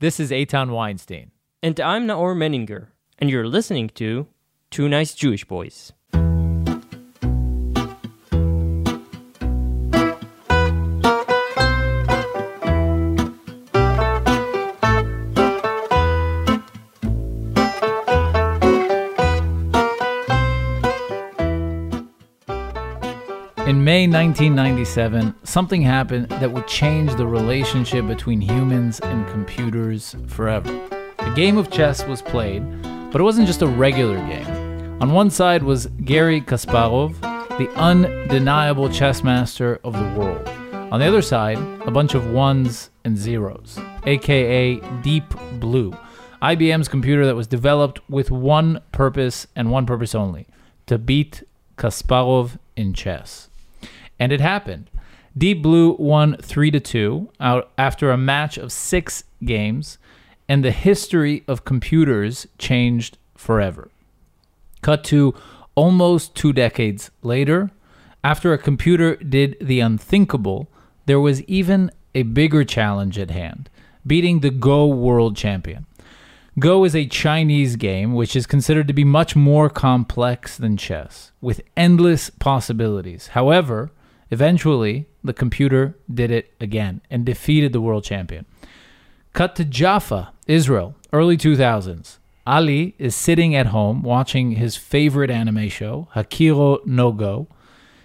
This is Eitan Weinstein. And I'm Naor Meningher, and you're listening to Two Nice Jewish Boys. 1997, something happened that would change the relationship between humans and computers forever. A game of chess was played, but it wasn't just a regular game. On one side was Garry Kasparov, the undeniable chess master of the world. On the other side, a bunch of ones and zeros, aka Deep Blue, IBM's computer that was developed with one purpose and one purpose only to beat Kasparov in chess. And it happened. Deep Blue won 3 to 2 out after a match of 6 games and the history of computers changed forever. Cut to almost 2 decades later, after a computer did the unthinkable, there was even a bigger challenge at hand, beating the Go world champion. Go is a Chinese game which is considered to be much more complex than chess, with endless possibilities. However, eventually, the computer did it again and defeated the world champion. Cut to Jaffa, Israel, early 2000s. Ali is sitting at home watching his favorite anime show, Hikaru no Go.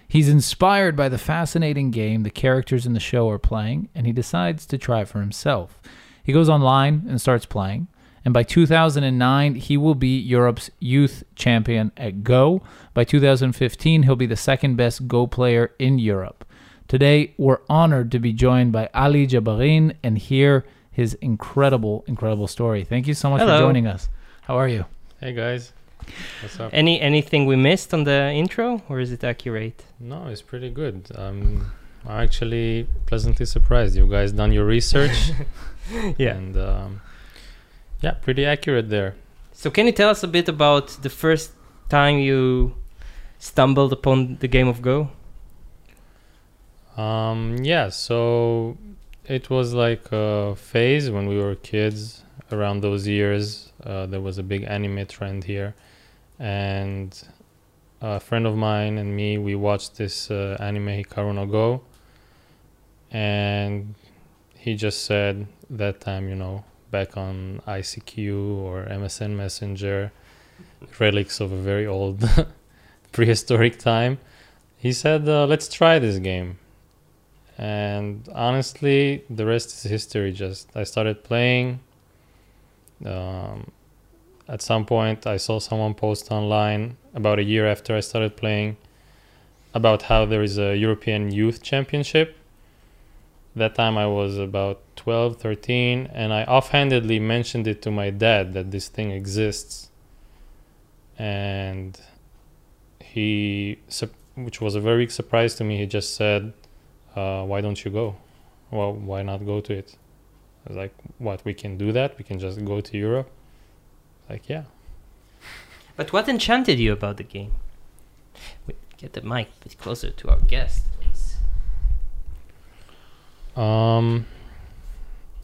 He's inspired by the fascinating game the characters in the show are playing, and he decides to try for himself. He goes online and starts playing and by 2009 he will be Europe's youth champion at Go. By 2015 he'll be the second best Go player in Europe. Today we're honored to be joined by Ali Jabarin and hear his incredible incredible story. Thank you so much Hello. for joining us. How are you? Hey guys, what's up? Any anything we missed on the intro, or is it accurate? No, it's pretty good. Um, I'm actually pleasantly surprised. You guys done your research, Yeah. and um, yeah, pretty accurate there. So can you tell us a bit about the first time you stumbled upon the game of Go? Um, yeah, so it was like a phase when we were kids. Around those years, uh, there was a big anime trend here, and a friend of mine and me we watched this uh, anime Hikaru no Go, and he just said that time, you know, back on ICQ or MSN Messenger, relics of a very old prehistoric time. He said, uh, "Let's try this game." and honestly the rest is history just i started playing um, at some point i saw someone post online about a year after i started playing about how there is a european youth championship that time i was about 12 13 and i offhandedly mentioned it to my dad that this thing exists and he which was a very big surprise to me he just said uh, why don't you go? Well, why not go to it? I was like, what? We can do that? We can just go to Europe? Like, yeah. But what enchanted you about the game? Get the mic closer to our guest. Um,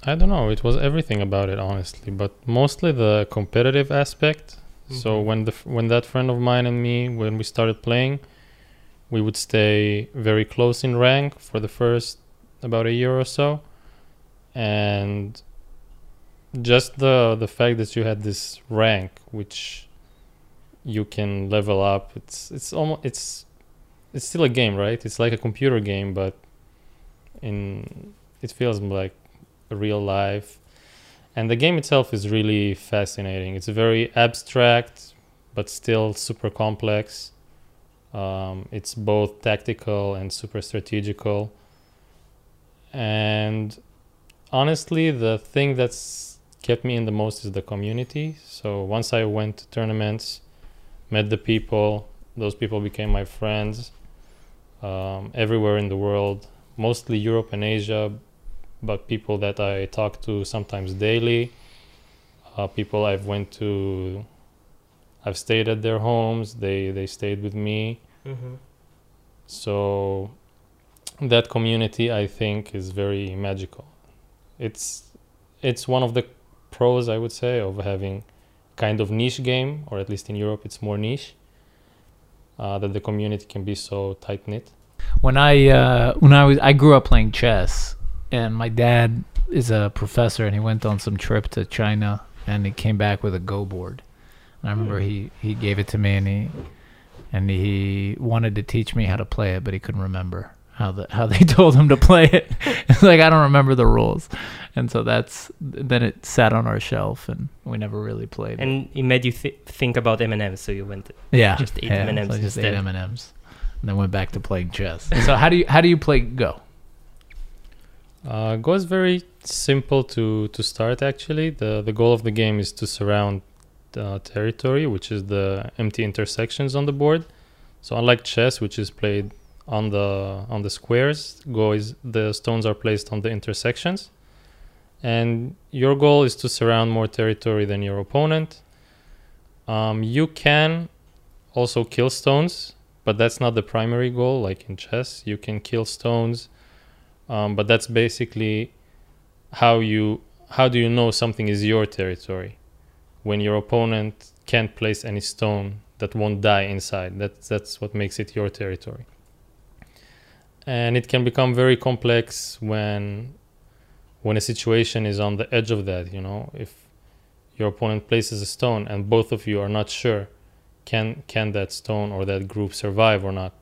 I don't know. It was everything about it, honestly, but mostly the competitive aspect. So Mhm. when the when that friend of mine and me, when we started playing, we would stay very close in rank for the first about a year or so, and just the the fact that you had this rank, which you can level up. It's it's almost it's it's still a game, right? It's like a computer game, but in it feels like real life. And the game itself is really fascinating. It's very abstract but still super complex. Um, it's both tactical and super strategical. And honestly the thing that's kept me in the most is the community. So once i went to tournaments met the people those people became my friends um, everywhere in the world mostly Europe and Asia, but people that I talk to sometimes daily, uh, people I've went to, I've stayed at their homes. They they stayed with me. Mm-hmm. So that community, I think, is very magical. It's it's one of the pros, I would say, of having kind of niche game, or at least in Europe, it's more niche. Uh, that the community can be so tight knit. When I uh, when I was I grew up playing chess, and my dad is a professor, and he went on some trip to China, and he came back with a Go board. And I remember he he gave it to me, and he and he wanted to teach me how to play it, but he couldn't remember how the how they told him to play it. it's like I don't remember the rules, and so that's then it sat on our shelf, and we never really played. it. And it made you th- think about M&M's, so you went. Yeah, Just ate yeah, M&Ms so I just ate. M and M's, and then went back to playing chess. so how do you how do you play Go? Uh, Go is very simple to to start. Actually, the the goal of the game is to surround uh, territory, which is the empty intersections on the board. So unlike chess, which is played on the on the squares, Go is the stones are placed on the intersections, and your goal is to surround more territory than your opponent. Um, you can also kill stones, but that's not the primary goal. Like in chess, you can kill stones um, but that's basically how you how do you know something is your territory when your opponent can't place any stone that won't die inside that's that's what makes it your territory and it can become very complex when when a situation is on the edge of that you know if your opponent places a stone and both of you are not sure can can that stone or that group survive or not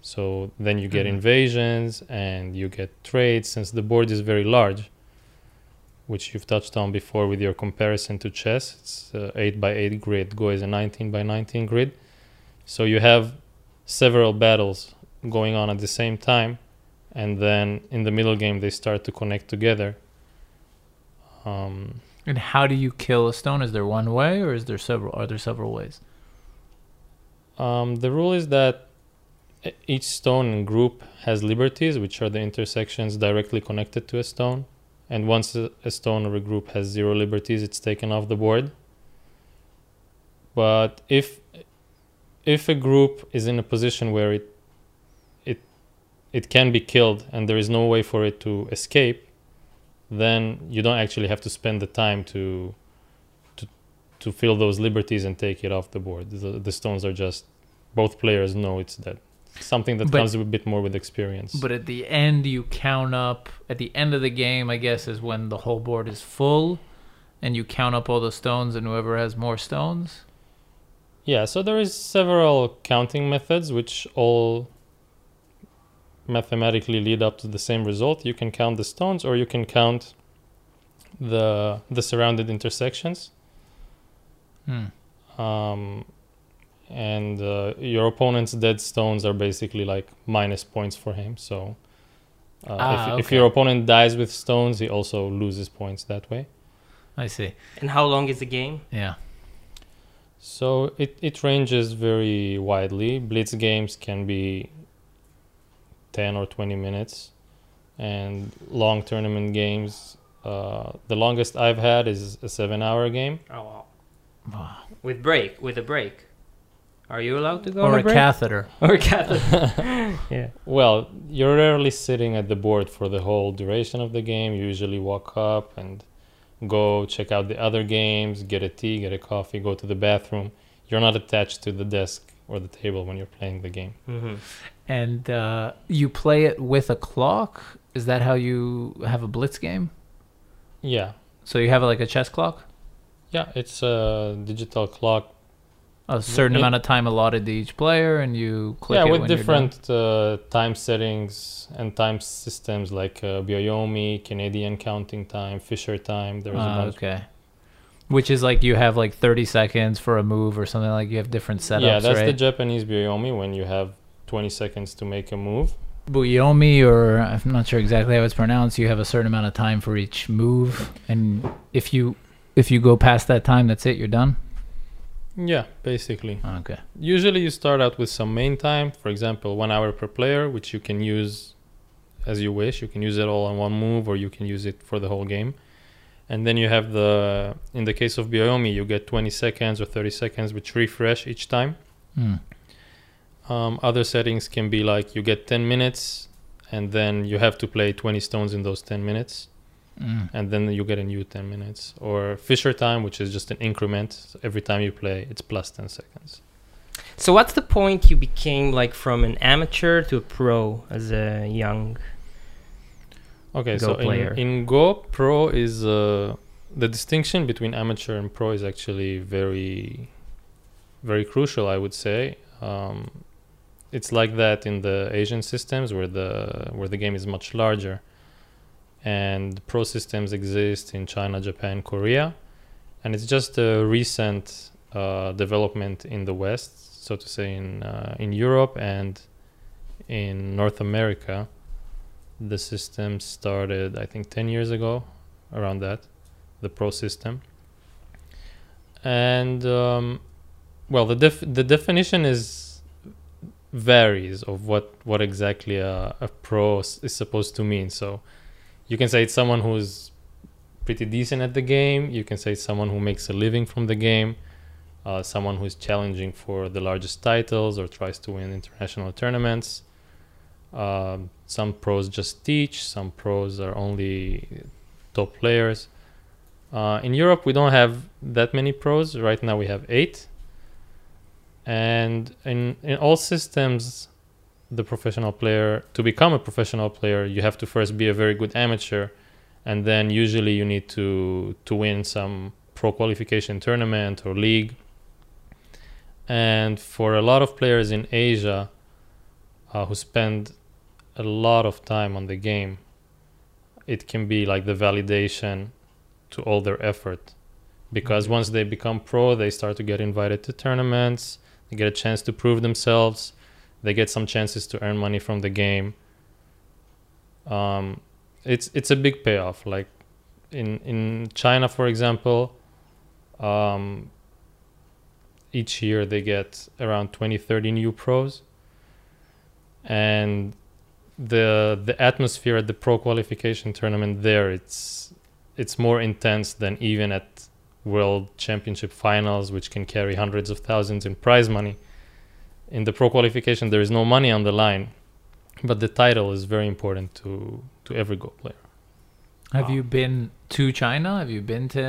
so then you get Mhm. invasions and you get trades since the board is very large, which you've touched on before with your comparison to chess. It's uh, 8 by 8 grid. Go is a 19 by 19 grid. So you have several battles going on at the same time, and then in the middle game they start to connect together. Um, And how do you kill a stone? Is there one way, or is there several? Are there several ways? Um, the rule is that each stone and group has liberties, which are the intersections directly connected to a stone. And once a, stone or a group has zero liberties, it's taken off the board. But if if a group is in a position where it it it can be killed and there is no way for it to escape, then you don't actually have to spend the time to to fill those liberties and take it off the board. The, the stones are just both players know it's dead. Something that But- comes a bit more with experience. But at the end, you count up. At the end of the game, I guess, is when the whole board is full, and you count up all the stones, and whoever has more stones. Yeah, so there is several counting methods which all mathematically lead up to the same result. You can count the stones or you can count the the surrounded intersections. Hmm. Um, and uh, your opponent's dead stones are basically like minus points for him. So uh, Ah, if, if your opponent dies with stones, he also loses points that way. I see. And how long is the game? Yeah. So it, it ranges very widely. Blitz games can be 10 or 20 minutes, and long tournament games, uh, the longest I've had is a seven hour game. Oh wow. Wow. With break, with a break. Are you allowed to go Or on a a break? catheter. or a catheter. yeah. Well, you're rarely sitting at the board for the whole duration of the game. You usually walk up and go check out the other games, get a tea, get a coffee, go to the bathroom. You're not attached to the desk or the table when you're playing the game. hmm And uh, you play it with a clock. Is that how you have a blitz game? Yeah, So you have like a chess clock, Yeah, it's a digital clock. a certain It- amount of time allotted to each player, and you click yeah, it with when you're done. different uh, time settings and time systems like uh, byoyomi, Canadian counting time, Fischer time. There's a Ah, bunch. okay. Which is like you have like 30 seconds for a move or something like you have different setups, yeah, that's the? Japanese byoyomi when you have 20 seconds to make a move. Buyomi, or I'm not sure exactly how it's pronounced. You have a certain amount of time for each move, and if you if you go past that time, that's it. You're done. Yeah, basically. Okay. Usually you start out with some main time, for example, one hour per player, which you can use as you wish. You can use it all on one move or you can use it for the whole game. And then you have the, in the case of byoyomi, you get 20 seconds or 30 seconds, which refresh each time. Hmm. Um, other settings can be like you get 10 minutes and then you have to play 20 stones in those 10 minutes. Mm. and then you get a new 10 minutes or Fischer time which is just an increment so every time you play it's plus 10 seconds So what's the point you became like from an amateur to a pro as a young? okay Go so player. in, in go pro is uh, the distinction between amateur and pro is actually very very crucial i would say um, it's like that in the asian systems where the where the game is much larger and pro systems exist in china japan korea. And it's just a recent uh, development in the west so to say in uh, in europe and in north america. The system started i think 10 years ago around that the pro system. And um, well the def- the definition is varies of what what exactly a, a pro is supposed to mean. So you can say it's someone who's pretty decent at the game. You can say it's someone who makes a living from the game. Uh, someone who's challenging for the largest titles or tries to win international tournaments. Um, some pros just teach. Some pros are only top players. Uh, in europe we don't have that many pros. Right now we have eight. And in in all systems the professional player to become a professional player you have to first be a very good amateur and then usually you need to to win some pro qualification tournament or league and for a lot of players in asia uh, who spend a lot of time on the game it can be like the validation to all their effort because Mhm. once they become pro they start to get invited to tournaments they get a chance to prove themselves they get some chances to earn money from the game. Um, it's it's a big payoff. Like in in china for example um, each year they get around 20 30 new pros. And the the atmosphere at the pro qualification tournament there it's it's more intense than even at world championship finals which can carry hundreds of thousands in prize money in the pro qualification there is no money on the line but the title is very important to to every go player Have Wow. you been to China? Have you been to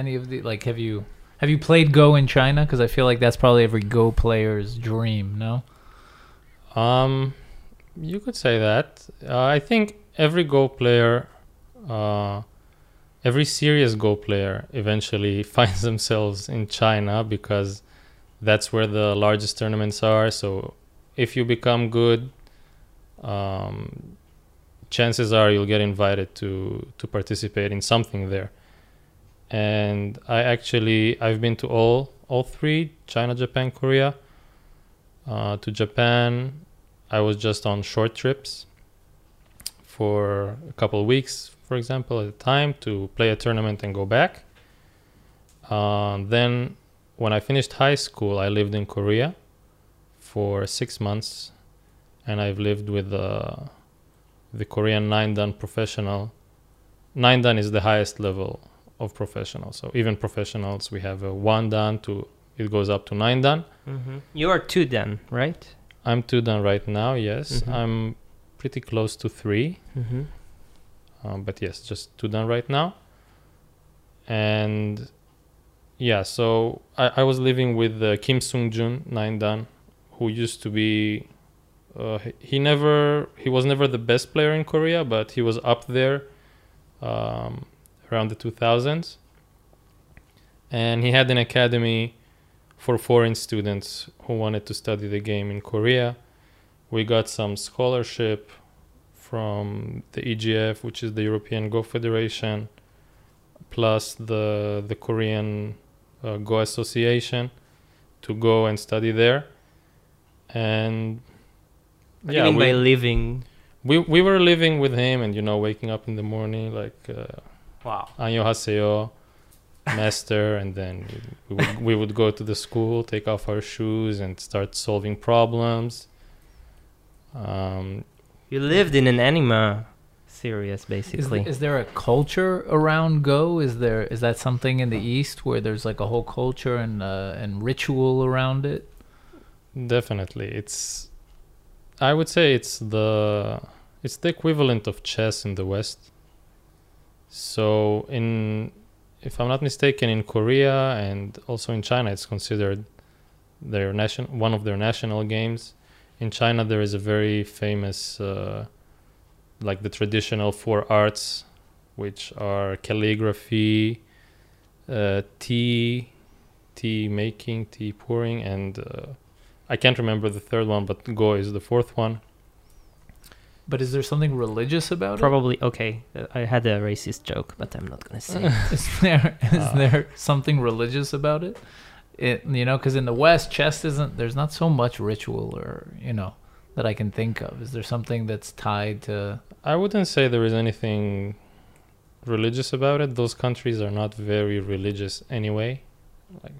any of the like? Have you have you played Go in China? Because I feel like that's probably every Go player's dream. No. Um, you could say that. Uh, I think every Go player, uh, every serious Go player, eventually finds themselves in China because that's where the largest tournaments are. So if you become good, um, chances are you'll get invited to to participate in something there. And I actually I've been to all all three China, Japan, Korea. Uh, to Japan, I was just on short trips for a couple of weeks, for example, at a time to play a tournament and go back. Uh, then, when I finished high school, I lived in Korea for six months, and I've lived with the the Korean nine dan professional. Nine dan is the highest level of professional. So even professionals, we have a one dan to it goes up to nine dan. Mm-hmm. You are two dan, right? I'm two dan right now. Yes, Mhm. I'm pretty close to three, Mm-hmm. um, but yes, just two dan right now. And yeah, so I, I was living with uh, Kim Sung Jun nine dan, who used to be. Uh, he, never he was never the best player in Korea, but he was up there um, around the 2000s. And he had an academy for foreign students who wanted to study the game in Korea. We got some scholarship from the EGF, which is the European Go Federation, plus the the Korean uh, Go Association, to go and study there. And What do you mean by living? we we were living with him, and you know, waking up in the morning like. Uh, Wow. 안녕하세요, master, and then we would, we would go to the school, take off our shoes, and start solving problems. Um, You lived in an anima series, Is, basically. is there a culture around Go? Is there is that something in the East where there's like a whole culture and uh, and ritual around it? definitely, it's. I would say it's the it's the equivalent of chess in the West. So in, if I'm not mistaken, in Korea and also in China, it's considered their national one of their national games. In China, there is a very famous, uh, like the traditional four arts, which are calligraphy, uh, tea, tea making, tea pouring, and uh, I can't remember the third one, but Go is the fourth one. But is there something religious about it? Probably okay. I had a racist joke, but I'm not gonna say. it. it? Is there is Uh. there something religious about it? It you know because in the West, chess isn't. There's not so much ritual or you know that I can think of. Is there something that's tied to? I wouldn't say there is anything religious about it. Those countries are not very religious anyway. Like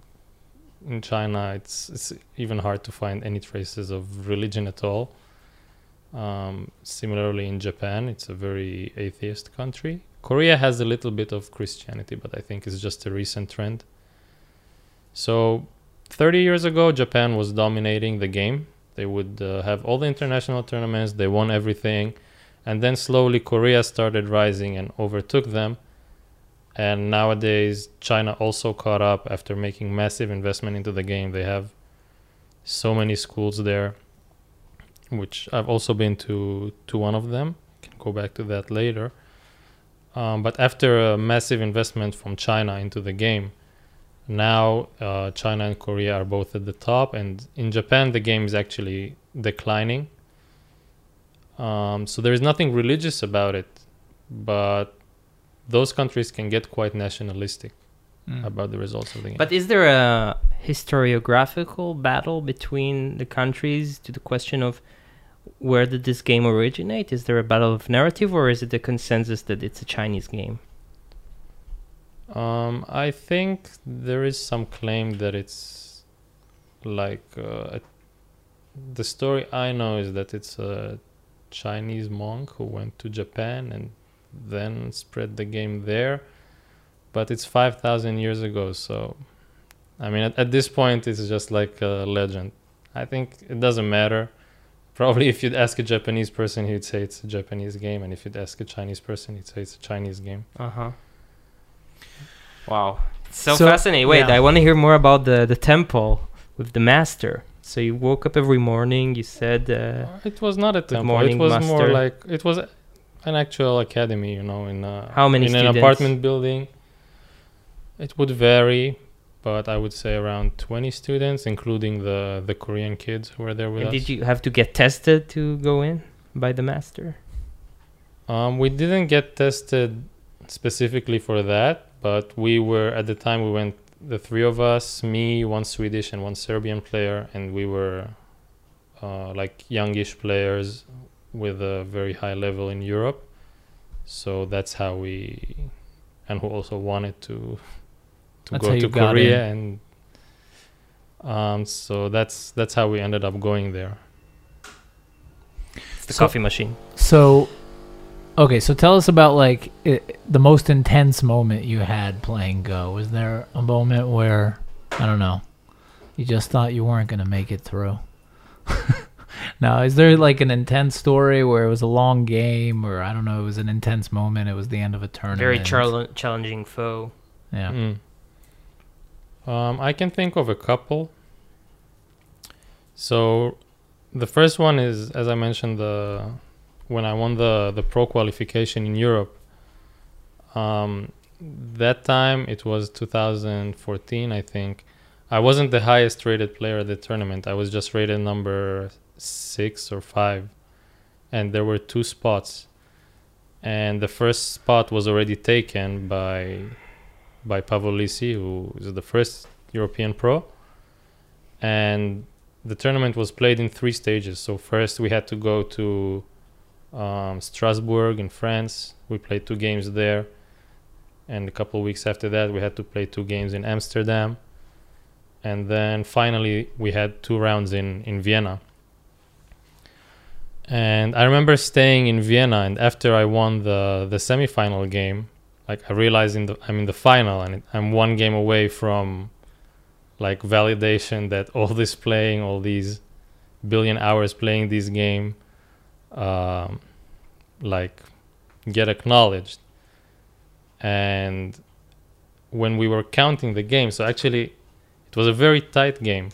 in China, it's it's even hard to find any traces of religion at all. Um, similarly, in Japan, it's a very atheist country. Korea has a little bit of Christianity, but I think it's just a recent trend. So, 30 years ago, Japan was dominating the game. They would uh, have all the international tournaments, they won everything and then slowly Korea started rising and overtook them. And nowadays, China also caught up after making massive investment into the game. They have so many schools there, which I've also been to to one of them. Can go back to that later. Um, but after a massive investment from China into the game, now uh, China and Korea are both at the top, and in Japan the game is actually declining. Um, so there is nothing religious about it, but those countries can get quite nationalistic Mm. about the results of the game. But is there a historiographical battle between the countries to the question of where did this game originate? Is there a battle of narrative, or is it a consensus that it's a Chinese game? Um, I think there is some claim that it's like uh, the story I know is that it's a Chinese monk who went to Japan and then spread the game there, but it's five thousand years ago. So, I mean, at, at this point, it's just like a legend. I think it doesn't matter. Probably, if you'd ask a Japanese person, he'd say it's a Japanese game, and if you'd ask a Chinese person, he'd say it's a Chinese game. Uh huh. Wow, so, So- fascinating. Wait, yeah. I want to hear more about the the temple with the master. So you woke up every morning. You said, uh, It was not a temple. it was more like it was an actual academy, you know, in a, How many in an apartment building. It would vary, but I would say around 20 students, including the the Korean kids who were there with and us. did you have to get tested to go in by the master? Um, we didn't get tested specifically for that, but we were at the time we went the three of us, me, one Swedish and one Serbian player, and we were uh, like youngish players with a very high level in Europe. So that's how we, and who also wanted to to That's go to Korea, and um, so that's that's how we ended up going there. It's the So- coffee machine. So, okay, so tell us about like i the most intense moment you had playing Go. Was there a moment where I don't know, you just thought you weren't gonna make it through? now, is there like an intense story where it was a long game, or I don't know, it was an intense moment? It was the end of a tournament. Very chal- challenging foe. Yeah. Mm. Um, I can think of a couple. So, the first one is, as I mentioned, the when I won the the pro qualification in Europe. Um, that time it was 2014, I think. I wasn't the highest rated player at the tournament. I was just rated number six or five, and there were two spots. And the first spot was already taken by by Pavol Lisy, who is the first European pro. And the tournament was played in three stages. So first we had to go to um, Strasbourg in France. We played two games there, and a couple weeks after that we had to play two games in Amsterdam, and then finally we had two rounds in in Vienna. And I remember staying in Vienna, and after I won the the semifinal game, like I realized in the I'm in the final and I'm one game away from like validation that all this playing, all these billion hours playing this game, um, like get acknowledged. and when we were counting the game, so actually it was a very tight game,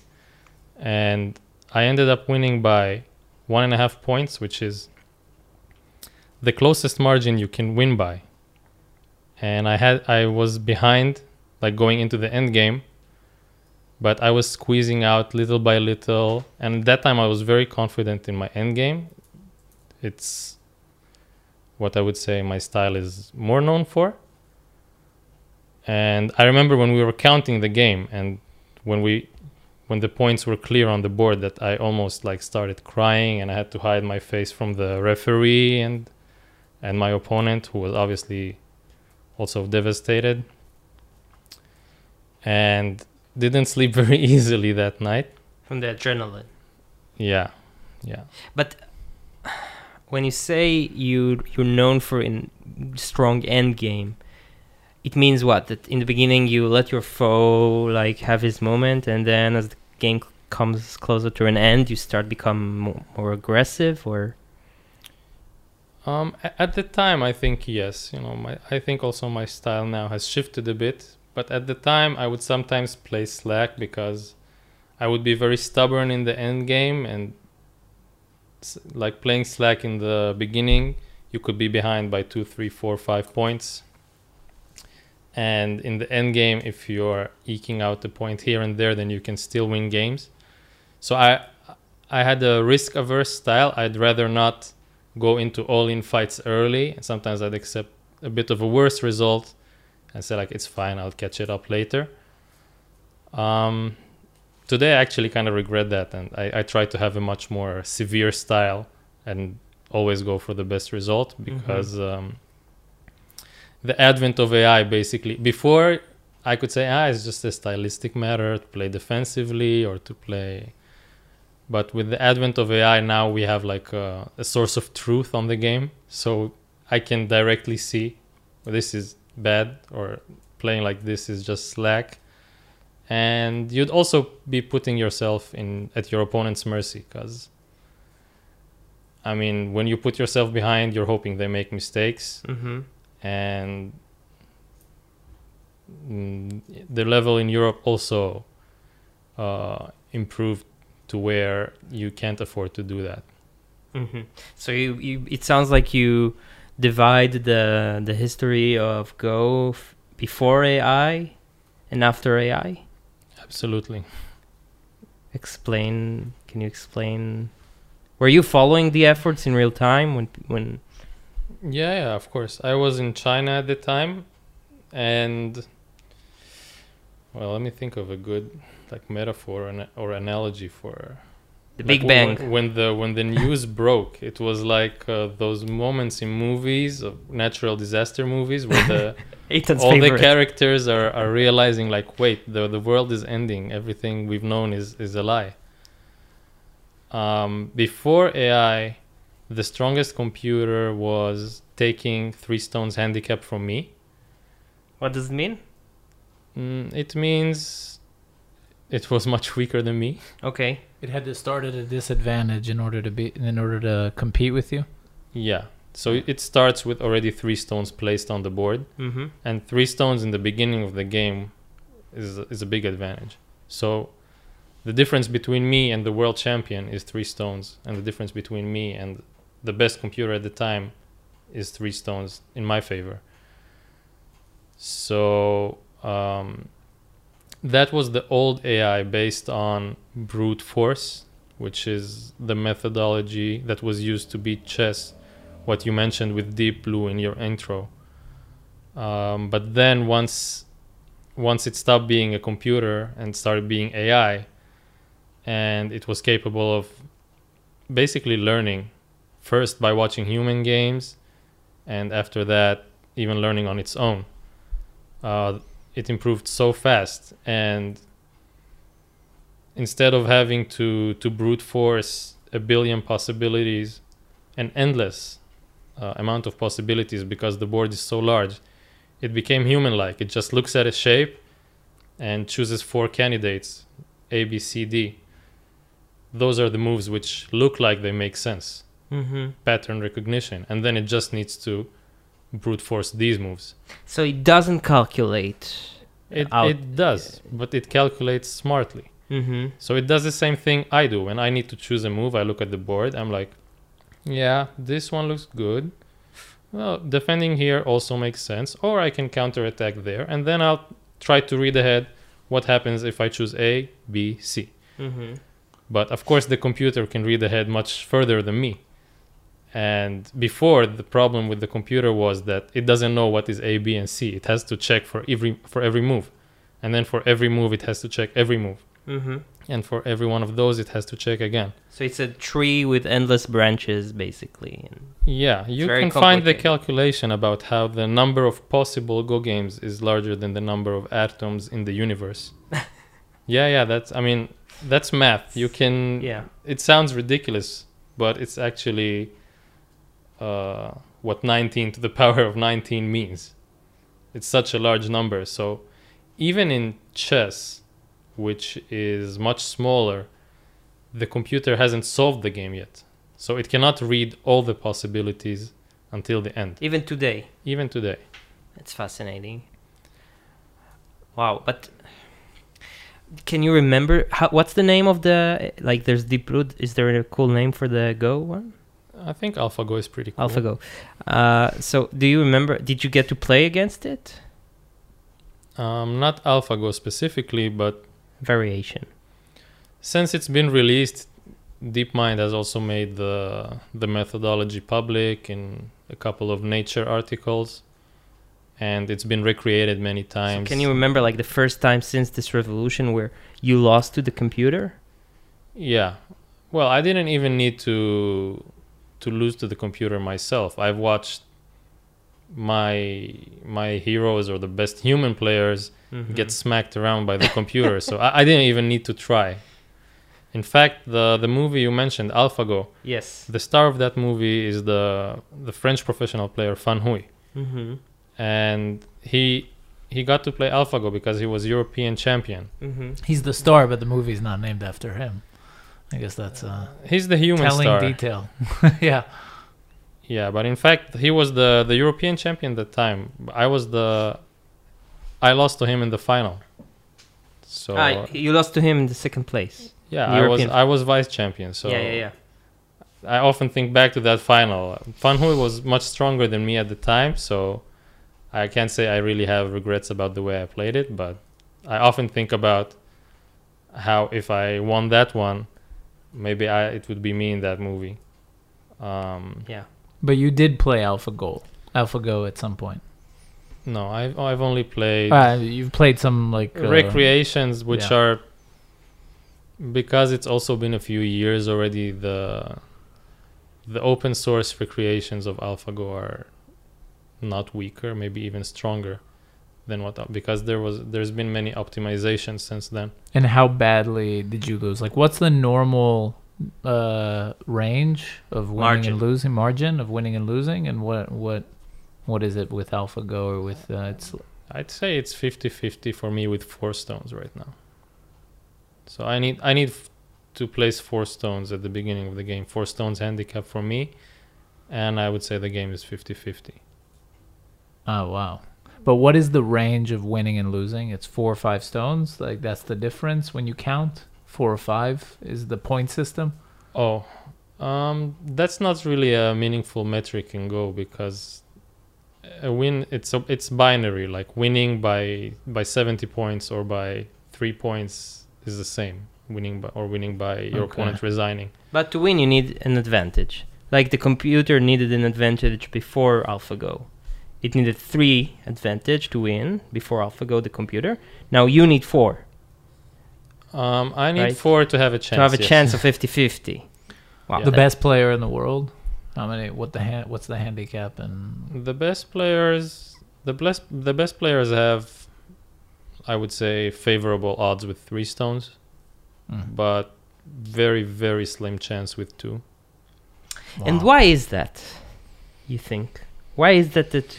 and I ended up winning by one and a half points, which is the closest margin you can win by. And I had I was behind, like going into the end game, but I was squeezing out little by little. And at that time, I was very confident in my end game. It's what I would say my style is more known for. And I remember when we were counting the game and when we when the points were clear on the board that I almost like started crying and I had to hide my face from the referee and and my opponent who was obviously also devastated and didn't sleep very easily that night. From the adrenaline. Yeah. Yeah. But when you say you you're known for in strong end game, it means what? That in the beginning you let your foe like have his moment, and then as the game comes closer to an end, you start become more, more aggressive, or Um, at the time, I think yes. You know, my I think also my style now has shifted a bit. But at the time, I would sometimes play slack because I would be very stubborn in the end game and like playing slack in the beginning, you could be behind by two, three, four, five points. And in the end game, if you're eking out the point here and there, then you can still win games. So I, I had a risk averse style. I'd rather not go into all in fights early. Sometimes I'd accept a bit of a worse result and say, like, it's fine, I'll catch it up later. Um, today, I actually kind of regret that. And I, I try to have a much more severe style and always go for the best result because um, the advent of AI basically, before I could say, ah, it's just a stylistic matter to play defensively or to play but with the advent of AI now we have like a, a source of truth on the game so I can directly see this is bad or playing like this is just slack and you'd also be putting yourself in at your opponent's mercy because I mean when you put yourself behind you're hoping they make mistakes mm-hmm. and mm, the level in Europe also uh, improved to where you can't afford to do that. Mm-hmm. So you, you, it sounds like you divide the the history of Go f- before AI and after AI. Absolutely. Explain. Can you explain? Were you following the efforts in real time when when? Yeah, yeah, of course. I was in China at the time, and well, let me think of a good like metaphor or analogy for The Big w- Bang. When the when the news broke, it was like uh, those moments in movies of natural disaster movies where the all the characters are, are realizing like wait the the world is ending everything we've known is is a lie um, before ai the strongest computer was taking three stones handicap from me what does it mean? mm, it means it was much weaker than me Okay. It had to start at a disadvantage in order to be in order to compete with you. yeah so it- it starts with already three stones placed on the board Mm-hmm. and three stones in the beginning of the game is is a big advantage. So the difference between me and the world champion is three stones, and the difference between me and the best computer at the time is three stones in my favor. So um, that was the old AI based on brute force, which is the methodology that was used to beat chess. What you mentioned with Deep Blue in your intro. Um, but then once once it stopped being a computer and started being AI, and it was capable of basically learning first by watching human games, and after that even learning on its own. Uh, it improved so fast, and instead of having to to brute force a billion possibilities, an endless uh, amount of possibilities because the board is so large it became human like it just looks at a shape and chooses four candidates a b c d. Those are the moves which look like they make sense. Mm-hmm. pattern recognition. And then it just needs to brute force these moves. So it doesn't calculate. It Out- it does, but it calculates smartly. Mm-hmm. So it does the same thing I do. When I need to choose a move, I look at the board. I'm like, yeah, this one looks good. Well, defending here also makes sense. Or I can counterattack there. And then I'll try to read ahead what happens if I choose A, B, C. Mm-hmm. But of course, the computer can read ahead much further than me. And before, the problem with the computer was that it doesn't know what is A, B, and C. It has to check for every for every move, and then for every move, it has to check every move, Mm-hmm. and for every one of those, it has to check again. So it's a tree with endless branches, basically. And Yeah, you can find the calculation about how the number of possible Go games is larger than the number of atoms in the universe. yeah, yeah, that's. I mean, that's math. You can. yeah, it sounds ridiculous, but it's actually uh, what 19 to the power of 19 means. It's such a large number. So even in chess, which is much smaller, the computer hasn't solved the game yet. So it cannot read all the possibilities until the end, even today. even today. It's fascinating. Wow, but can you remember how, what's the name of the like? There's Deep Root. Is there a cool name for the Go one? I think AlphaGo is pretty cool. AlphaGo. Uh, so do you remember? Did you get to play against it? Um, not AlphaGo specifically, but Variation. since it's been released deepmind has also made the the methodology public in a couple of nature articles and it's been recreated many So times can you remember like the first time since this revolution where you lost to the computer? yeah well i didn't even need to to lose to the computer myself i've watched my my heroes or the best human players Mm-hmm. get smacked around by the computer so I, I didn't even need to try in fact the the movie you mentioned alphago yes. The star of that movie is the the French professional player Fan Hui, Mm-hmm. and he he got to play AlphaGo because he was European champion. Mm-hmm. He's the star, but the movie's not named after him. I guess that's a He's the human telling star. detail. yeah. Yeah, but in fact he was the the European champion at the time. I was the I lost to him in the final. So ah, you lost to him in the second place. yeah, I was I was vice champion. So yeah, yeah, yeah. I often think back to that final. Fan Hui was much stronger than me at the time, so I can't say I really have regrets about the way I played it, but I often think about how if I won that one, maybe I it would be me in that movie. Um, Yeah. But you did play AlphaGo, AlphaGo at some point. no, I've I've only played Uh, you've played some like uh, recreations, which yeah. are because it's also been a few years already. The the open source recreations of AlphaGo are not weaker, maybe even stronger than what because there was there's been many optimizations since then. And how badly did you lose? Like, what's the normal uh, range of winning Margin. and losing? Margin of winning and losing, and what what what is it with AlphaGo or with uh, it's I'd say it's 50-50 for me with four stones right now. So I need I need to place four stones at the beginning of the game. Four stones handicap for me, and I would say the game is 50-50. oh wow. But what is the range of winning and losing? It's four or five stones. Like that's the difference when you count. Four or five is the point system. Oh, um, that's not really a meaningful metric in Go because a win it's a, it's binary. Like winning by by seventy points or by three points is the same. Winning by or winning by your Okay. opponent resigning. But to win, you need an advantage. Like the computer needed an advantage before AlphaGo. It needed three advantage to win before AlphaGo, the computer. Now you need four Um, I need Right. four to have a chance. to have a yes. chance of 50-50. Wow. Yeah. The best player in the world. How many? What the hand? What's the handicap? And The best players, the best the best players have, I would say, favorable odds with three stones, mm, but very very slim chance with two. And why is that? You think? Why is that that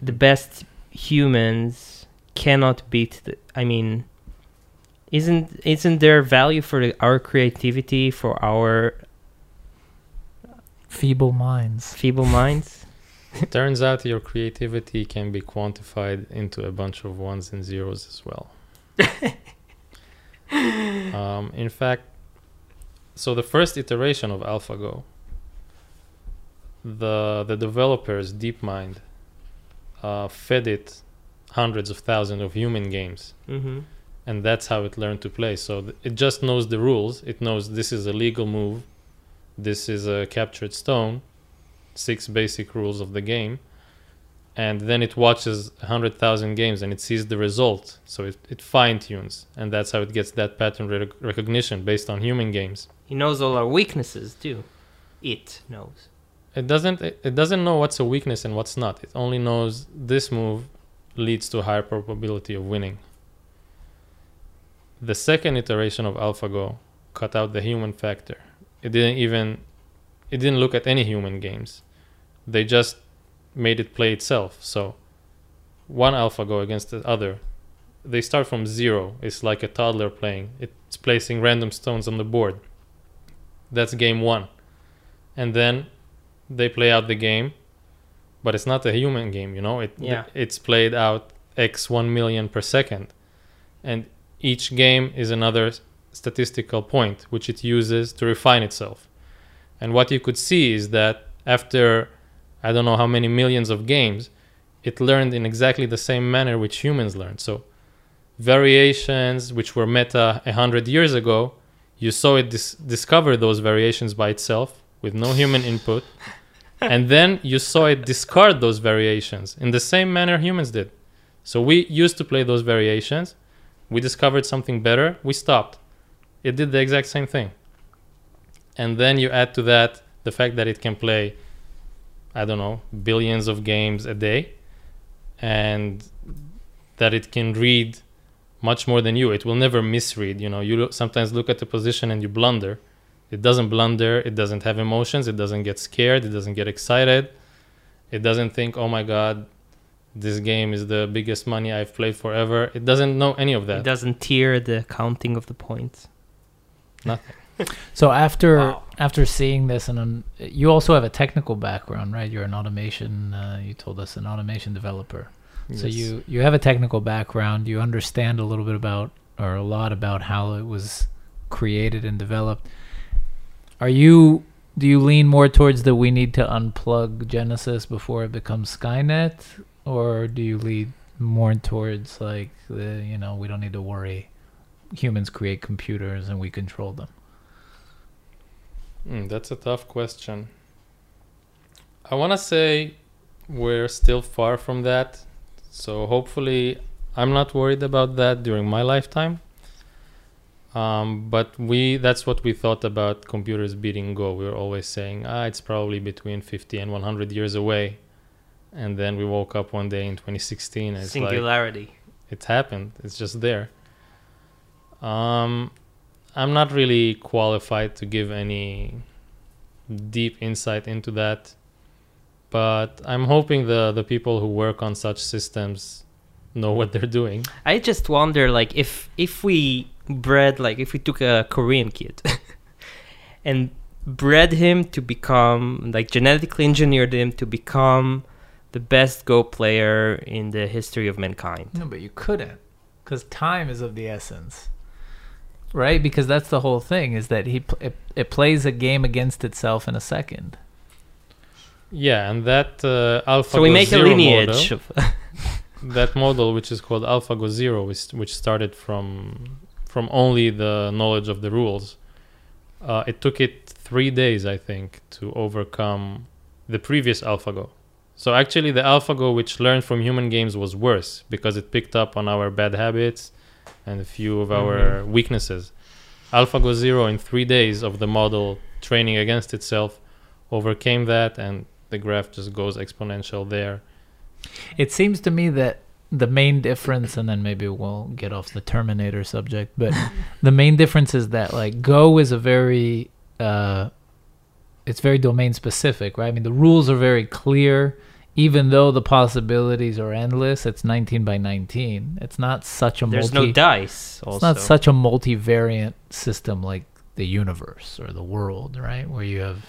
the best humans cannot beat the I mean isn't isn't there value for the, our creativity for our feeble minds? feeble minds? Turns out your creativity can be quantified into a bunch of ones and zeros as well. um, in fact, so the first iteration of AlphaGo, the the developers DeepMind uh, fed it hundreds of thousands of human games, Mm-hmm. and that's how it learned to play. So th- it just knows the rules. It knows this is a legal move, this is a captured stone, six basic rules of the game, and then it watches a hundred thousand games and it sees the result. So it, it fine tunes, and that's how it gets that pattern rec- recognition based on human games. He knows all our weaknesses too. It knows. It doesn't it, doesn't know what's a weakness and what's not. It only knows this move leads to a higher probability of winning. The second iteration of AlphaGo cut out the human factor. It didn't even it didn't look at any human games. They just made it play itself. So one AlphaGo against the other, they start from zero. It's like a toddler playing. It's placing random stones on the board. That's game one. And then they play out the game, but it's not a human game, you know. It Yeah. it's played out x one million per second, and each game is another statistical point which it uses to refine itself. And what you could see is that after I don't know how many millions of games, it learned in exactly the same manner which humans learn. So variations which were meta a hundred years ago, you saw it dis- discover those variations by itself with no human input, and then you saw it discard those variations in the same manner humans did. So we used to play those variations, we discovered something better, we stopped. It did the exact same thing. And then you add to that the fact that it can play, I don't know, billions of games a day, and that it can read much more than you. It will never misread. You know, you sometimes look at the position and you blunder. It doesn't blunder. It doesn't have emotions. It doesn't get scared. It doesn't get excited. It doesn't think, "Oh my God, this game is the biggest money I've played forever." It doesn't know any of that. It doesn't tear the counting of the points. Nothing. so after Wow. after seeing this, and you also have a technical background, right? You're an automation. Uh, you told us an automation developer. So you you have a technical background. You understand a little bit about or a lot about how it was created and developed. Are you do you lean more towards the we need to unplug Genesis before it becomes Skynet, or do you lean more towards like the you know we don't need to worry, humans create computers and we control them. Mm, that's a tough question. I want to say we're still far from that. So hopefully, I'm not worried about that during my lifetime. Um, but we that's what we thought about computers beating Go. We were always saying, ah, it's probably between 50 and 100 years away. And then we woke up one day in 2016 and it's like, Singularity. it's happened. It's just there. Um, I'm not really qualified to give any deep insight into that, but I'm hoping the the people who work on such systems know what they're doing. I just wonder, like, if if we bred, like, if we took a Korean kid and bred him to become, like, genetically engineered him to become the best Go player in the history of mankind. No, but you couldn't, because time is of the essence, right? Because that's the whole thing is that he pl- it, it plays a game against itself in a second. Yeah, and that uh, AlphaGo So we make a Zero lineage. model, Of, that model, which is called AlphaGo Zero, which, which started from from only the knowledge of the rules. Uh, it took it three days, I think, to overcome the previous AlphaGo. So actually, the AlphaGo, which learned from human games, was worse because it picked up on our bad habits and a few of our weaknesses. AlphaGo Zero, in three days of the model training against itself, overcame that, and the graph just goes exponential there. It seems to me that the main difference, and then maybe we'll get off the Terminator subject, but the main difference is that like Go is a very, uh, it's very domain specific, right? I mean, the rules are very clear. Even though the possibilities are endless, it's 19 by 19. It's not such a there's multi. no dice. Also, It's not such a multivariant system like the universe or the world, right? Where you have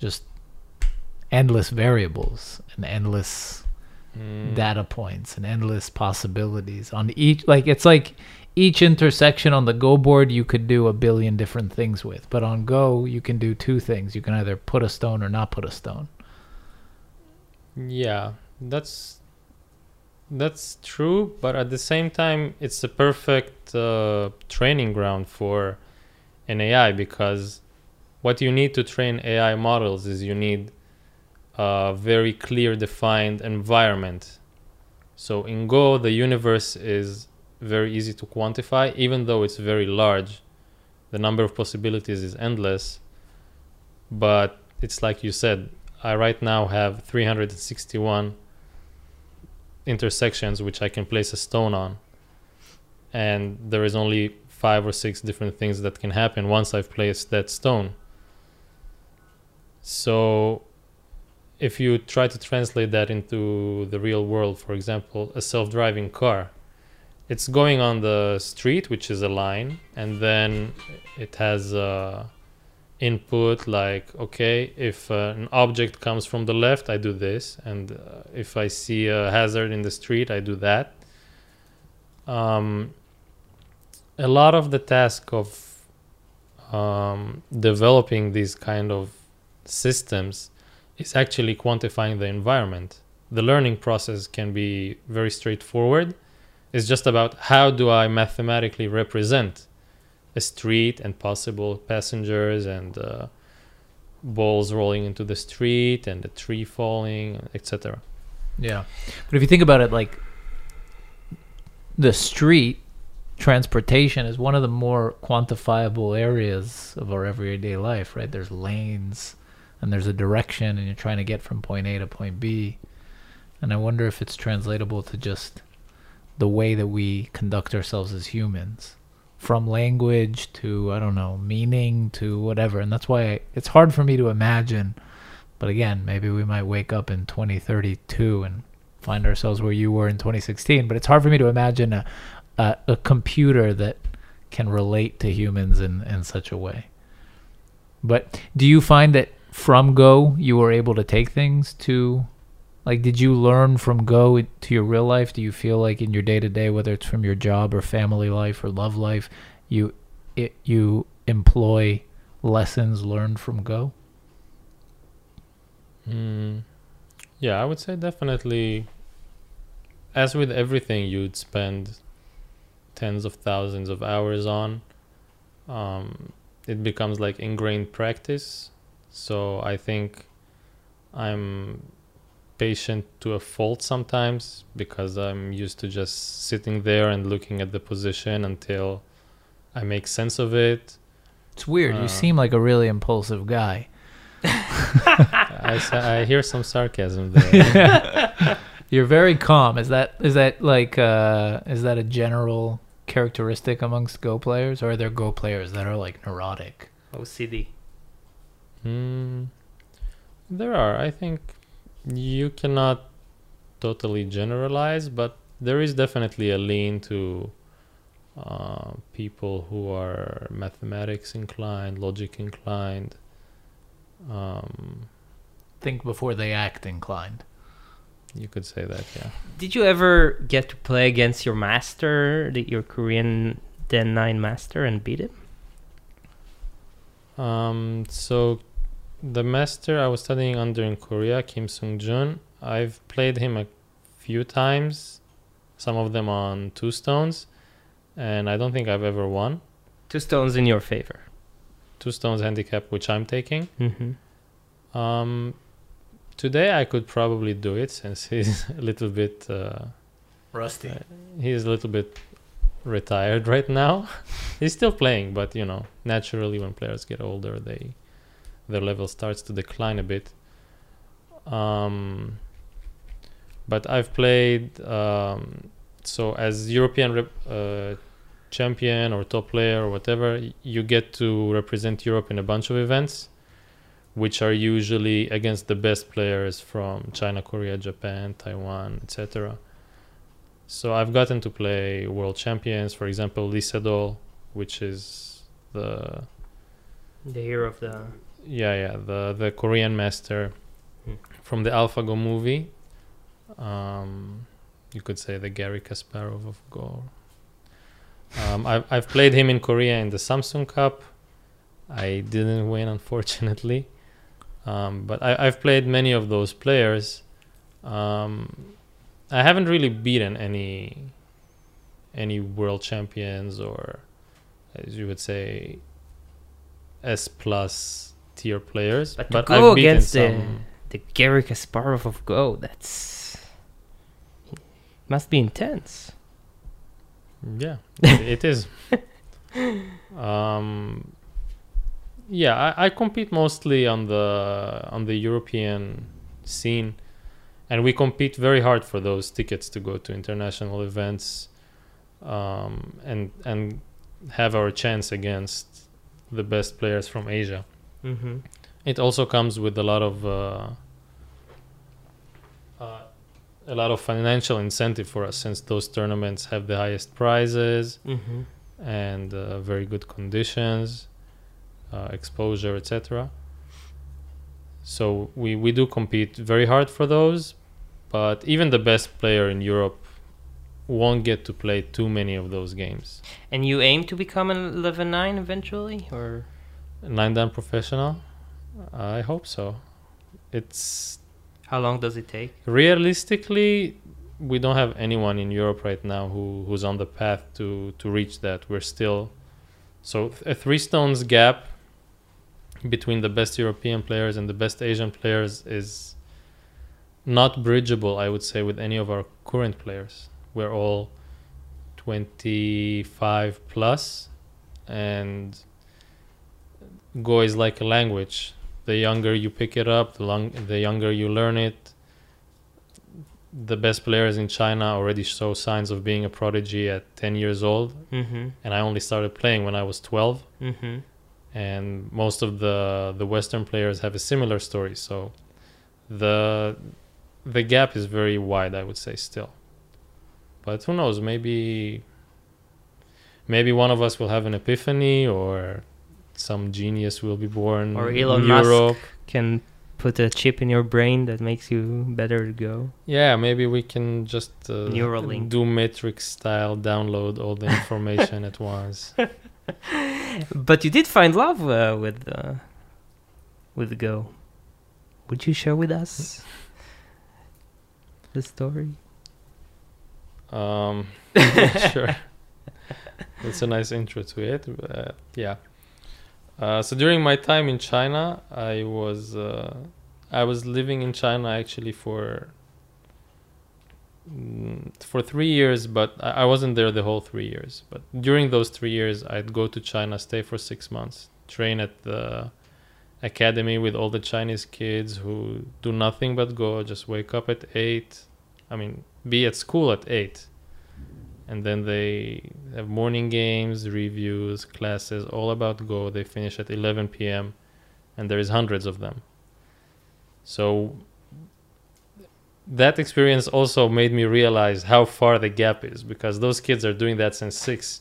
just endless variables and endless Mm. data points and endless possibilities on each like it's like each intersection on the go board you could do a billion different things with but on go you can do two things you can either put a stone or not put a stone Yeah, that's that's true, but at the same time, it's a perfect uh, training ground for an AI because what you need to train AI models is you need a very clear defined environment. So in Go, the universe is very easy to quantify, even though it's very large. The number of possibilities is endless, but it's like you said, I right now have 361 intersections which I can place a stone on. And there is only five or six different things that can happen once I've placed that stone. So if you try to translate that into the real world, for example, a self-driving car, it's going on the street, which is a line, and then it has uh, input like, okay, if uh, an object comes from the left, I do this, and uh, if I see a hazard in the street, I do that. Um, a lot of the task of um, developing these kind of systems is actually quantifying the environment. The learning process can be very straightforward. It's just about how do I mathematically represent a street and possible passengers and uh, balls rolling into the street and a tree falling, etc. yeah but if you think about it like the street transportation is one of the more quantifiable areas of our everyday life right there's lanes and there's a direction and you're trying to get from point A to point B. And I wonder if it's translatable to just the way that we conduct ourselves as humans. From language to, I don't know, meaning to whatever. And that's why it's hard for me to imagine. But again, maybe we might wake up in 2032 and find ourselves where you were in 2016. But it's hard for me to imagine a, a, a computer that can relate to humans in, in such a way. But do you find that from Go you were able to take things to like did you learn from Go to your real life? Do you feel like in your day to day, whether it's from your job or family life or love life, you it, you employ lessons learned from Go? Mm, yeah, I would say definitely. As with everything, you'd spend tens of thousands of hours on. Um, it becomes like ingrained practice. So I think I'm patient to a fault sometimes because I'm used to just sitting there and looking at the position until I make sense of it. It's weird. Uh. you seem like a really impulsive guy. I, I hear some sarcasm there. You're very calm. Is that is that like uh is that a general characteristic amongst Go players or are there Go players that are like neurotic? OCD. Hmm. There are. I think you cannot totally generalize, but there is definitely a lean to uh, people who are mathematics inclined, logic inclined. Um, Think before they act inclined. you could say that, yeah. Did you ever get to play against your master, the, your Korean dan 9 master, and beat him? Um, so the master I was studying under in Korea, Kim Sung Jun, I've played him a few times, some of them on two stones, and I don't think I've ever won. Two stones in your favor. Two stones handicap, which I'm taking. Mm-hmm. Um, today I could probably do it since he's a little bit uh, Rusty. Uh, he's a little bit retired right now. he's still playing, but you know, naturally when players get older, they their level starts to decline a bit. Um, but I've played um, so as European rep, uh, champion or top player or whatever, you get to represent Europe in a bunch of events, which are usually against the best players from China, Korea, Japan, Taiwan, etc. So I've gotten to play world champions, for example, Lee Sedol, which is the The hero of the. Yeah yeah the the Korean master. Hmm. from the AlphaGo movie. Um, you could say the Gary Kasparov of Go. Um, I've, I've played him in Korea in the Samsung Cup. I didn't win, unfortunately. Um, but I, I've played many of those players. Um, I haven't really beaten any any world champions or, as you would say, S plus tier players. But to but go I've against the- some. The Gary Kasparov of Go. That's must be intense. Yeah, it is. um, yeah, I, I compete mostly on the on the European scene, and we compete very hard for those tickets to go to international events, um, and and have our chance against the best players from Asia. Mm-hmm. It also comes with a lot of uh, uh, a lot of financial incentive for us since those tournaments have the highest prizes Mm-hmm. and uh, very good conditions, uh, exposure, etc. So we we do compete very hard for those, but even the best player in Europe won't get to play too many of those games. And you aim to become an 11-9 eventually, or Nine dan professional, I hope so. It's how long does it take? realistically we don't have anyone in Europe right now who who's on the path to to reach that. We're still so a three stones gap between the best European players and the best Asian players is not bridgeable, I would say, with any of our current players. We're all 25 plus, and Go is like a language. The younger you pick it up, the long, the younger you learn it. The best players in China already show signs of being a prodigy at 10 years old, Mm-hmm. and I only started playing when I was 12 Mm-hmm. and most of the the western players have a similar story so the the gap is very wide i would say still but who knows maybe maybe one of us will have an epiphany or some genius will be born Or in Elon Musk. Can put a chip in your brain that makes you better to go. Yeah, maybe we can just uh, Neuralink. do Matrix style, download all the information at once. But you did find love uh, with uh, with Go. Would you share with us the story? Um, sure. That's a nice intro to it. Uh, yeah. Uh, so during my time in China, I was uh, I was living in China actually for mm, for three years, but I, I wasn't there the whole three years. But during those three years, I'd go to China, stay for six months, train at the academy with all the Chinese kids who do nothing but go, just wake up at eight. I mean, be at school at eight and then they have morning games reviews classes all about go. They finish at 11 p.m and there is hundreds of them. So that experience also made me realize how far the gap is because those kids are doing that since 6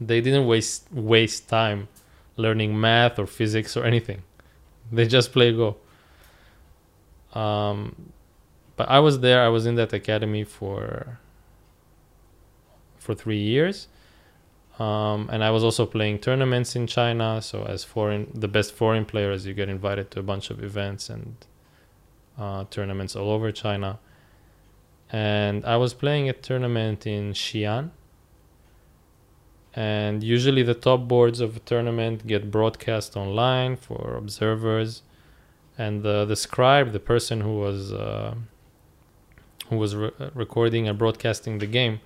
they didn't waste waste time learning math or physics or anything. They just play go. Um, but I was there. I was in that academy for for three years, um, and I was also playing tournaments in China. So as foreign, the best foreign players, you get invited to a bunch of events and uh, tournaments all over China. And I was playing a tournament in Xi'an. And usually the top boards of a tournament get broadcast online for observers and the the scribe, the person who was uh, who was re- recording and broadcasting the game,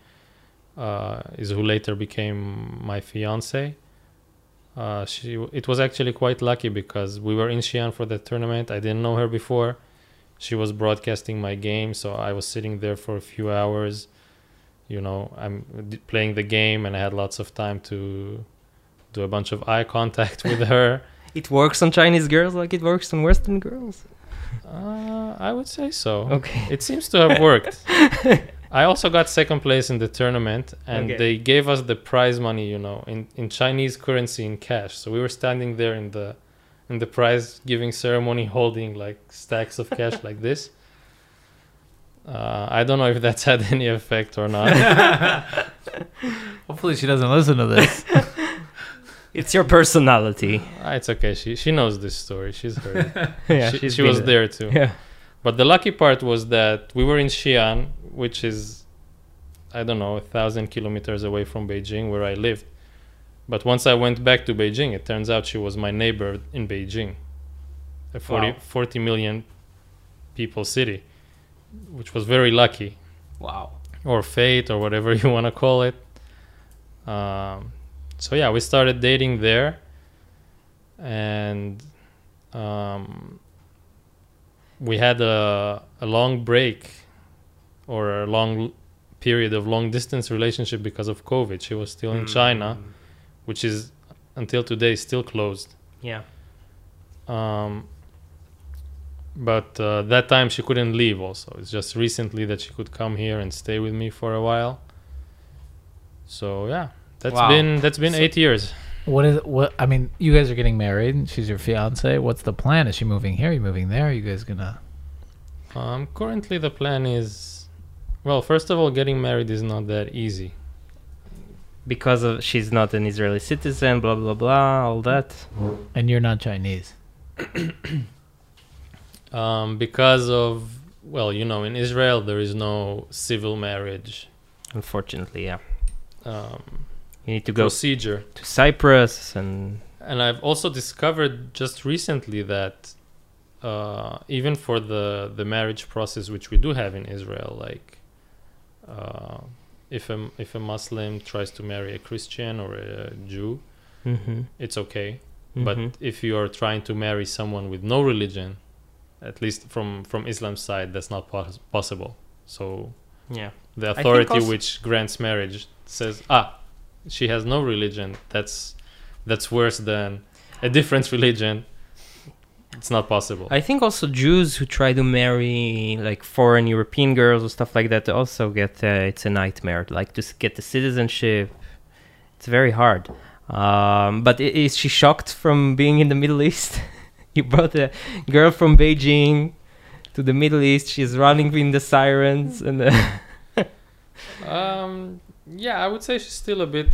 uh, is who later became my fiance. Uh, she it was actually quite lucky because we were in Xi'an for the tournament. I didn't know her before. She was broadcasting my game, so I was sitting there for a few hours. You know, I'm d- playing the game, and I had lots of time to do a bunch of eye contact with her. It works on Chinese girls like it works on Western girls. Uh, I would say so. Okay. It seems to have worked. I also got second place in the tournament, and Okay. they gave us the prize money, you know, in, in Chinese currency in cash. So we were standing there in the in the prize giving ceremony holding like stacks of cash like this. Uh, I don't know if that's had any effect or not. Hopefully, she doesn't listen to this. It's your personality. Ah, it's okay. She she knows this story. She's heard it. yeah, she she's she was been- there too. Yeah. But the lucky part was that we were in Xi'an, which is, I don't know, a thousand kilometers away from Beijing, where I lived. But once I went back to Beijing, it turns out she was my neighbor in Beijing, a 40, Wow. 40 million people city, which was very lucky, Wow. or fate, or whatever you want to call it. Um, so yeah, we started dating there, and um, we had a, a long break or a long period of long distance relationship because of COVID. She was still in China, which is until today still closed. Yeah. Um, but uh, that time she couldn't leave. Also, it's just recently that she could come here and stay with me for a while. So yeah, that's Wow. been that's been So- eight years. what is what? I mean, you guys are getting married. She's your fiance. What's the plan? Is she moving here? Are you moving there? Are you guys gonna? Um, currently, the plan is, well, first of all, getting married is not that easy. Because of she's not an Israeli citizen, blah blah blah, all that. And you're not Chinese. Um, because of, well, you know, in Israel there is no civil marriage Unfortunately, yeah. um, You need to go procedure. to Cyprus and And I've also discovered just recently that uh, even for the the marriage process which we do have in Israel, like uh, if a if a Muslim tries to marry a Christian or a Jew, mm-hmm. it's okay. Mhm. But if you are trying to marry someone with no religion, at least from from Islam's side, that's not pos- possible. So yeah. the authority also- which grants marriage says, ah, she has no religion. That's that's worse than a different religion. It's not possible. I think also Jews who try to marry like foreign European girls or stuff like that also get uh, it's a nightmare. Like to get the citizenship, it's very hard. Um, but is she shocked from being in the Middle East? you brought a girl from Beijing to the Middle East. She's running in the sirens and uh, Um, yeah, I would say she's still a bit,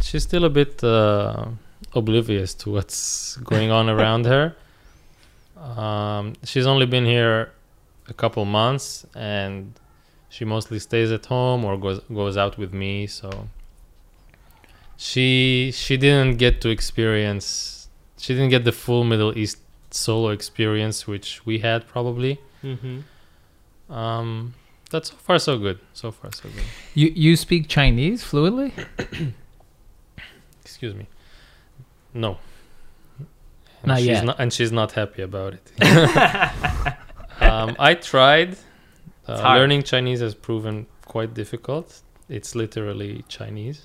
she's still a bit uh, oblivious to what's going on around her. Um, she's only been here a couple months, and she mostly stays at home or goes goes out with me. So she she didn't get to experience, she didn't get the full Middle East solo experience, which we had probably. Um, that's so far so good. So far so good. You you speak Chinese fluently? Excuse me. No. And Not she's yet. Not, and she's not happy about it. um, I tried. Uh, learning Chinese has proven quite difficult. It's literally Chinese.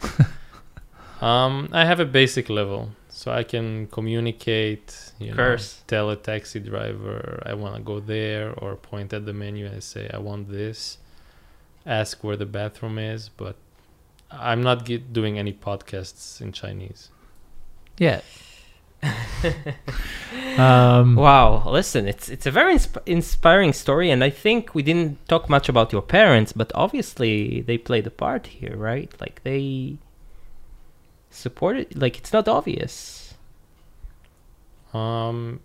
um, I have a basic level, so I can communicate. You know, tell a taxi driver I want to go there, or point at the menu and say I want this. Ask where the bathroom is, but I'm not get, doing any podcasts in Chinese. Yeah. Um, Wow, listen, it's it's a very insp- inspiring story, and I think we didn't talk much about your parents, but obviously they played a part here, right? Like they supported. Like it's not obvious. Um,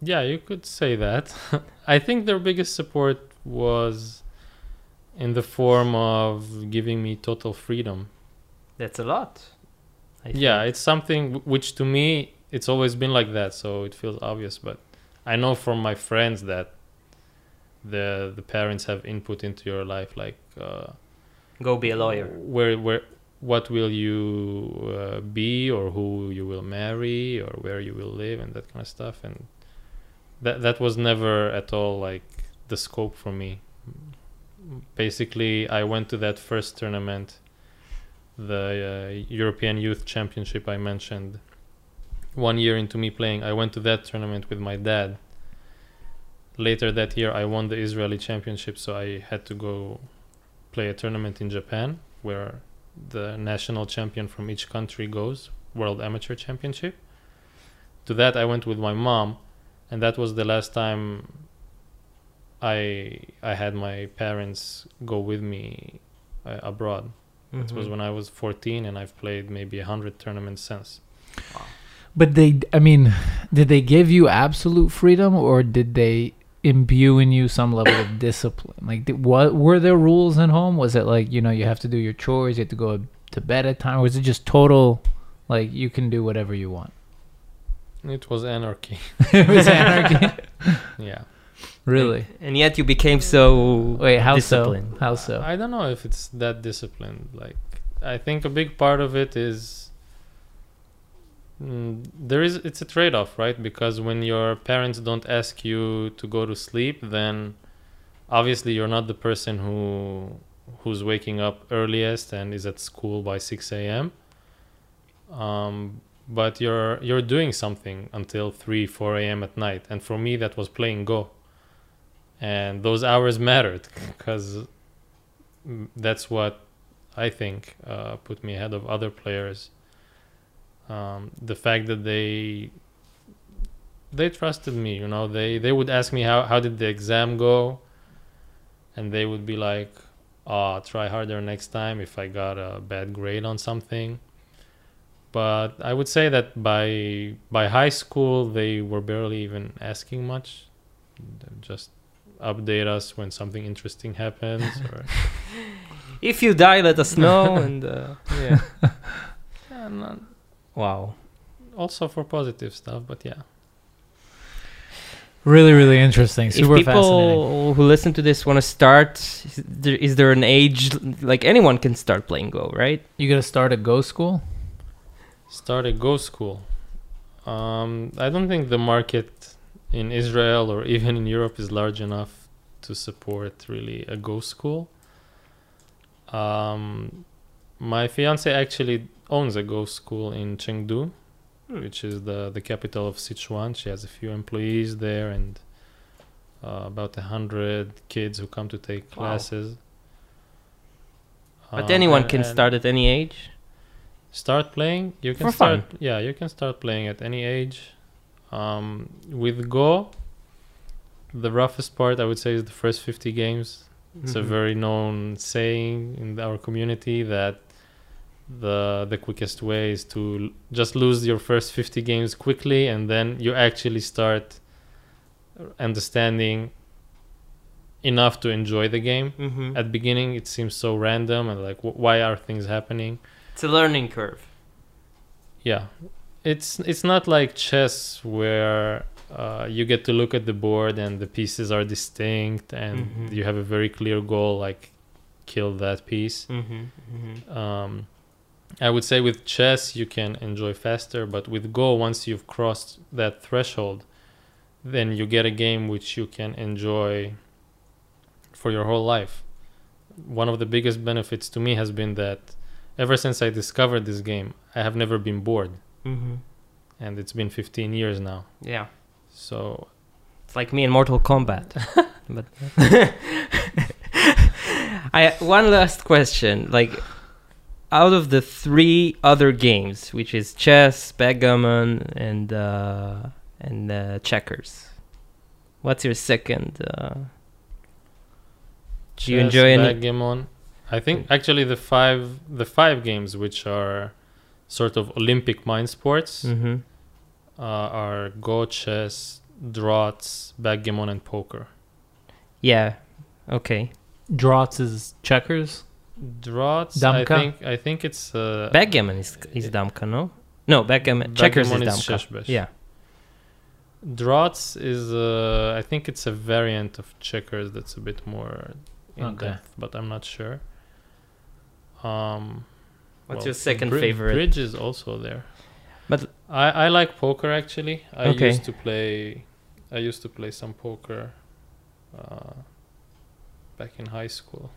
yeah, you could say that. I think their biggest support was in the form of giving me total freedom. That's a lot. I Yeah, think. it's something which to me it's always been like that, so it feels obvious. But I know from my friends that the the parents have input into your life, like uh, go be a lawyer. where where what will you uh, be or who you will marry or where you will live and that kind of stuff and that that was never at all like the scope for me basically i went to that first tournament the uh, european youth championship i mentioned. One year into me playing i went to that tournament with my dad. Later that year i won the israeli championship so i had to go play a tournament in japan where the national champion from each country goes world amateur championship. To that I went with my mom, and that was the last time I I had my parents go with me uh, abroad. It was Mhm. when I was 14, and I've played maybe a hundred tournaments since. But they, I mean, did they give you absolute freedom, or did they imbue in you some level of discipline? Like, did, what were there rules at home? Was it like you know you have to do your chores, you have to go to bed at time, or was it just total, like you can do whatever you want? It was anarchy. it was anarchy. yeah. Really? And yet you became so Wait, how disciplined. so? How so? I don't know if it's that disciplined. Like, I think a big part of it is mm, there is it's a trade-off, right? Because when your parents don't ask you to go to sleep, then obviously you're not the person who who's waking up earliest and is at school by 6 a.m. Um, but you're you're doing something until 3 4 a.m. at night, and for me that was playing Go, and those hours mattered because that's what I think uh, put me ahead of other players. Um, the fact that they they trusted me, you know, they they would ask me how how did the exam go, and they would be like, "Ah, try harder next time." If I got a bad grade on something, but I would say that by by high school they were barely even asking much, just update us when something interesting happens or If you die, let us know. and uh, yeah, yeah, not, wow. also for positive stuff but yeah Really, really interesting. Super if fascinating. people who listen to this want to start, is there, is there an age like anyone can start playing Go, right? You gotta start a Go school. start a go school um, i don't think the market in israel or even in europe is large enough to support really a go school um, my fiance actually owns a go school in chengdu Hmm. which is the, the capital of sichuan she has a few employees there and uh, about a hundred kids who come to take Wow. classes But Um, anyone and- can start at any age. start playing you can For start fun. yeah you can start playing at any age um, with go the roughest part i would say is the first 50 games it's a Mhm. very known saying in our community that the the quickest way is to just lose your first 50 games quickly and then you actually start understanding enough to enjoy the game Mhm. at beginning it seems so random and like wh- why are things happening It's a learning curve. yeah, it's it's not like chess where uh, you get to look at the board and the pieces are distinct and Mhm. you have a very clear goal like kill that piece. Mm-hmm. Mm-hmm. Um, I would say with chess you can enjoy faster, but with Go once you've crossed that threshold, then you get a game which you can enjoy for your whole life. One of the biggest benefits to me has been that ever since I discovered this game, I have never been bored Mm-hmm. and it's been 15 years now. Yeah, So it's like me in Mortal Kombat. but I one last question, like. Out of the three other games, which is chess, backgammon, and uh, and uh, checkers, what's your second? Uh, Do you enjoy any- backgammon. I think actually the five the five games which are sort of Olympic mind sports mm-hmm. uh, are Go, chess, draughts, backgammon, and poker. Yeah. Okay. Draughts is checkers. Draughts, I think I think it's uh, Backgammon is is damka, no? No, backgammon. Checkers is Backgammon is damka. sheshbesh. Yeah. Draughts is uh, I think it's a variant of checkers that's a bit more in Okay. depth, but I'm not sure. Um, What's well, your second bri- favorite? Bridge is also there. But- I I like poker actually. I Okay. used to play. I used to play some poker. Uh, back in high school.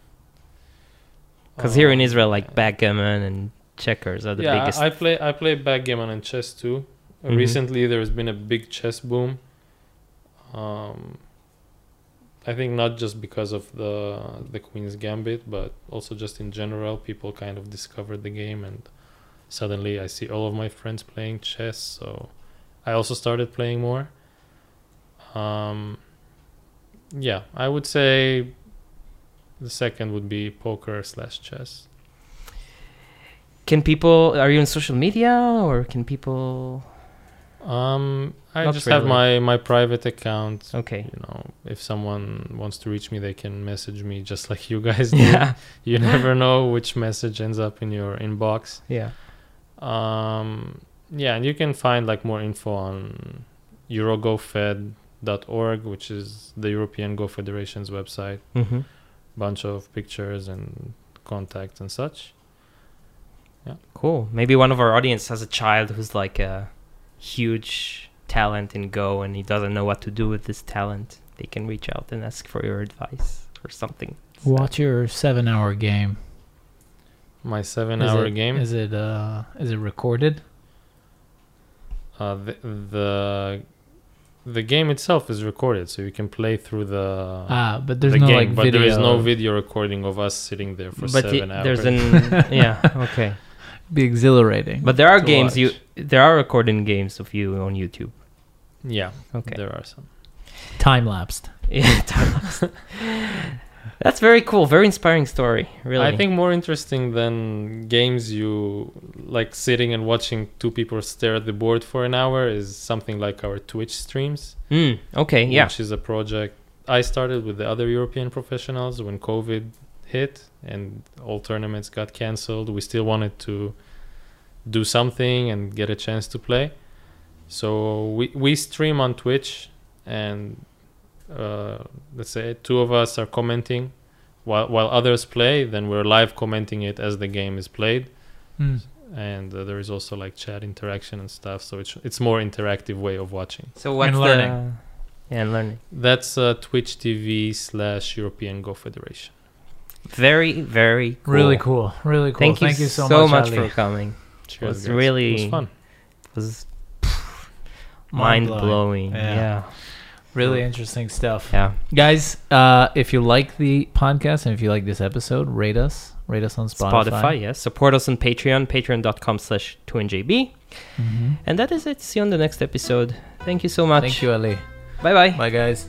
Because here in Um, Israel, like backgammon and checkers are the yeah, biggest. I, I play I play backgammon and chess too. Uh, Mhm. Recently, there's been a big chess boom. Um, I think not just because of the the Queen's Gambit, but also just in general, people kind of discovered the game, and suddenly I see all of my friends playing chess. So I also started playing more. Um, yeah, I would say the second would be poker slash chess. Can people? Are you on social media, or can people? Um, I Not just have my my private account. Okay. You know, if someone wants to reach me, they can message me just like you guys do. Yeah. You never know which message ends up in your inbox. Yeah. Um, yeah, and you can find like more info on eurogofed.org, which is the European Go Federation's website. Mm-hmm. Bunch of pictures and contacts and such. Yeah. Cool. Maybe one of our audience has a child who's like a huge talent in Go, and he doesn't know what to do with this talent. They can reach out and ask for your advice or something. Watch your seven-hour game. My Is seven-hour it- game. Is it uh is it recorded? uh, the, the the game itself is recorded, so you can play through the ah, but there's the no game, like but there is no video recording of us sitting there for but seven y- hours. there's an yeah okay. Be exhilarating. But there are to games you there are recording games of you on YouTube. yeah, Okay. there are some. time lapsed. Yeah, time-lapse. That's very cool. Very inspiring story. Really. I think more interesting than games you like sitting and watching two people stare at the board for an hour is something like our Twitch streams. Mm, okay. Yeah. Which is a project I started with the other European professionals when COVID hit and all tournaments got cancelled. We still wanted to do something and get a chance to play. So we, we stream on Twitch and uh, let's say two of us are commenting while while others play, then we're live commenting it as the game is played. Hmm. And uh, there is also like chat interaction and stuff, so it's it's more interactive way of watching. So what's And the learning. yeah and learning? That's uh, Twitch TV slash European Go Federation. Very very cool. Really cool. Really cool. Thank, Thank, you, you so, so much, much for coming. Cheers, was guys. really- it was fun. It was mind Mind-blowing. blowing. Yeah. Yeah. Really interesting stuff. Yeah. Guys, uh, if you like the podcast and if you like this episode, rate us. Rate us on Spotify. Spotify, yes. Support us on Patreon, patreon.com slash 2NJB. Mhm. And that is it. See you on the next episode. Thank you so much. Thank you, Ali. Bye bye. Bye, guys.